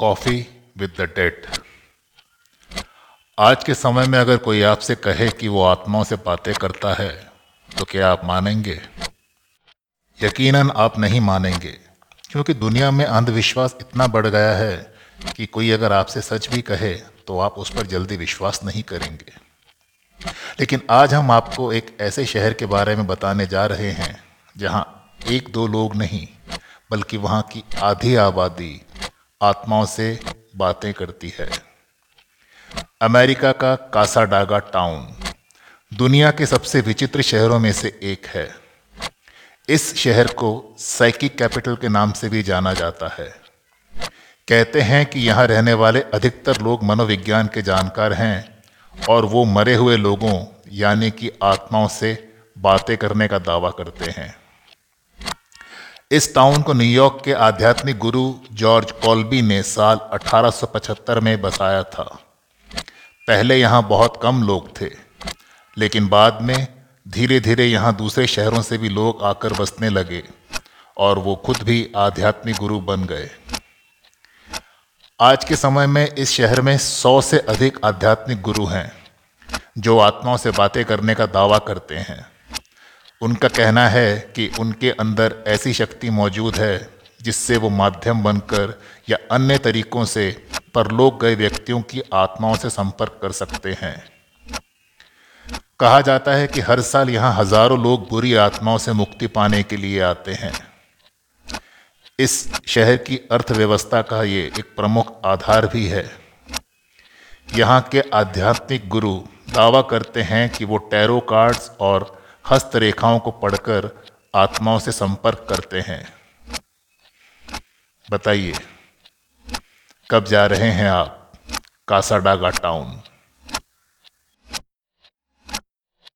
Coffee with the dead. आज के समय में अगर कोई आपसे कहे कि वो आत्माओं से बातें करता है तो क्या आप मानेंगे? यकीनन आप नहीं मानेंगे, क्योंकि दुनिया में अंधविश्वास इतना बढ़ गया है कि कोई अगर आपसे सच भी कहे तो आप उस पर जल्दी विश्वास नहीं करेंगे। लेकिन आज हम आपको एक ऐसे शहर के बारे में बताने जा रहे हैं, जहाँ एक दो लोग नहीं, बल्कि वहाँ की आधी आबादी आत्माओं से बातें करती है। अमेरिका का कासाडागा टाउन दुनिया के सबसे विचित्र शहरों में से एक है। इस शहर को साइकिक कैपिटल के नाम से भी जाना जाता है। कहते हैं कि यहाँ रहने वाले अधिकतर लोग मनोविज्ञान के जानकार हैं और वो मरे हुए लोगों, यानी कि आत्माओं से बातें करने का दावा करते हैं। इस टाउन को न्यूयॉर्क के आध्यात्मिक गुरु जॉर्ज कॉल्बी ने साल 1875 में बसाया था। पहले यहाँ बहुत कम लोग थे, लेकिन बाद में धीरे धीरे यहाँ दूसरे शहरों से भी लोग आकर बसने लगे और वो खुद भी आध्यात्मिक गुरु बन गए। आज के समय में इस शहर में सौ से अधिक आध्यात्मिक गुरु हैं, जो आत्माओं से बातें करने का दावा करते हैं। उनका कहना है कि उनके अंदर ऐसी शक्ति मौजूद है, जिससे वो माध्यम बनकर या अन्य तरीकों से परलोक गए व्यक्तियों की आत्माओं से संपर्क कर सकते हैं। कहा जाता है कि हर साल यहाँ हज़ारों लोग बुरी आत्माओं से मुक्ति पाने के लिए आते हैं। इस शहर की अर्थव्यवस्था का ये एक प्रमुख आधार भी है। यहाँ के आध्यात्मिक गुरु दावा करते हैं कि वो टैरो कार्ड्स और हस्तरेखाओं को पढ़कर आत्माओं से संपर्क करते हैं। बताइए, कब जा रहे हैं आप? Cassadaga town.